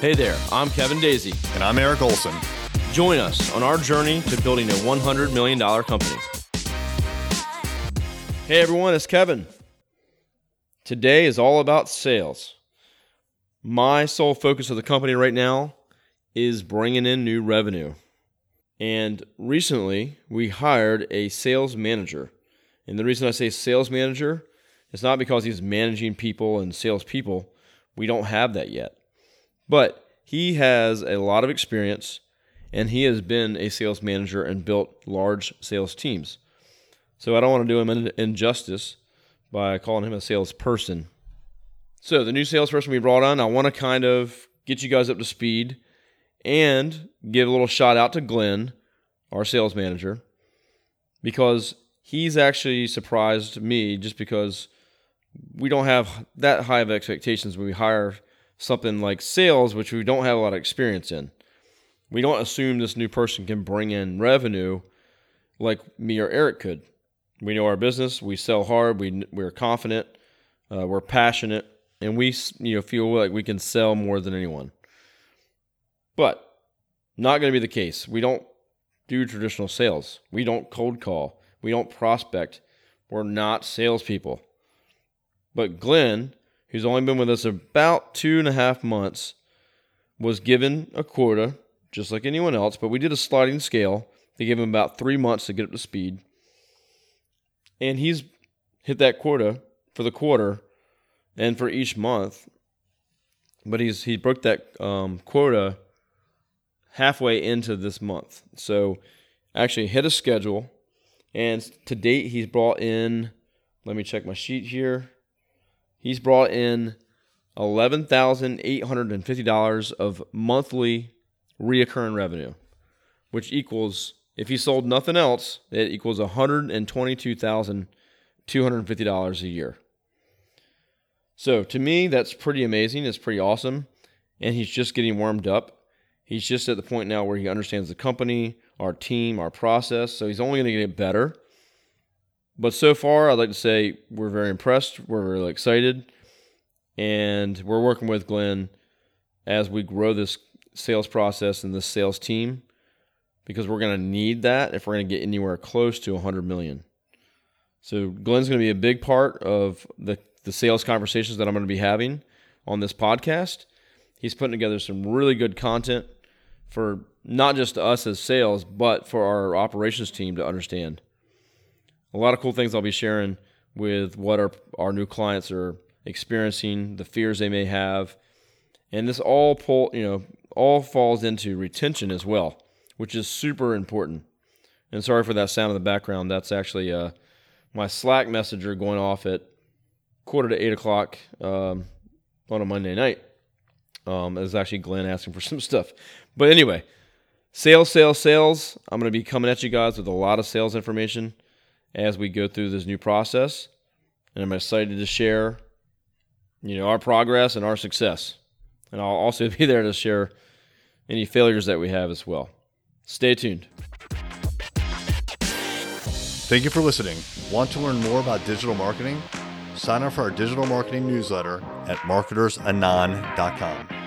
Hey there, I'm Kevin Daisey. And I'm Eric Olson. Join us on our journey to building a $100 million company. Hey everyone, it's Kevin. Today is all about sales. My sole focus of the company right now is bringing in new revenue. And recently, we hired a sales manager. And the reason I say sales manager is not because he's managing people and salespeople. We don't have that yet. But he has a lot of experience and he has been a sales manager and built large sales teams. So I don't want to do him an injustice by calling him a salesperson. So the new salesperson we brought on, I want to kind of get you guys up to speed and give a little shout out to Glenn, our sales manager, because he's actually surprised me just because we don't have that high of expectations when we hire something like sales, which we don't have a lot of experience in. We don't assume this new person can bring in revenue like me or Eric could. We know our business. We sell hard. We we're confident. Uh, we're passionate, and we you know feel like we can sell more than anyone. But not going to be the case. We don't do traditional sales. We don't cold call. We don't prospect. We're not salespeople. But Glenn, who's only been with us about two and a half months, was given a quota just like anyone else, but we did a sliding scale. They gave him about three months to get up to speed. And he's hit that quota for the quarter and for each month. But he's he broke that um, quota halfway into this month. So actually hit a schedule. And to date, he's brought in, let me check my sheet here. He's brought in $11,850 of monthly reoccurring revenue, which equals, if he sold nothing else, it equals $122,250 a year. So to me, that's pretty amazing. It's pretty awesome. And he's just getting warmed up. He's just at the point now where he understands the company, our team, our process. So he's only going to get better. But so far, I'd like to say we're very impressed. We're really excited. And we're working with Glenn as we grow this sales process and this sales team because we're going to need that if we're going to get anywhere close to 100 million. So Glenn's going to be a big part of the, the sales conversations that I'm going to be having on this podcast. He's putting together some really good content for not just us as sales, but for our operations team to understand. A lot of cool things I'll be sharing with what our, our new clients are experiencing, the fears they may have. And this all pull, you know, all falls into retention as well, which is super important. And sorry for that sound in the background. That's actually uh, my Slack messenger going off at quarter to eight o'clock um, on a Monday night. Um, it was actually Glenn asking for some stuff. But anyway, sales, sales, sales. I'm going to be coming at you guys with a lot of sales information as we go through this new process. And I'm excited to share, you know, our progress and our success. And I'll also be there to share any failures that we have as well. Stay tuned. Thank you for listening. Want to learn more about digital marketing? Sign up for our digital marketing newsletter at marketersanon.com.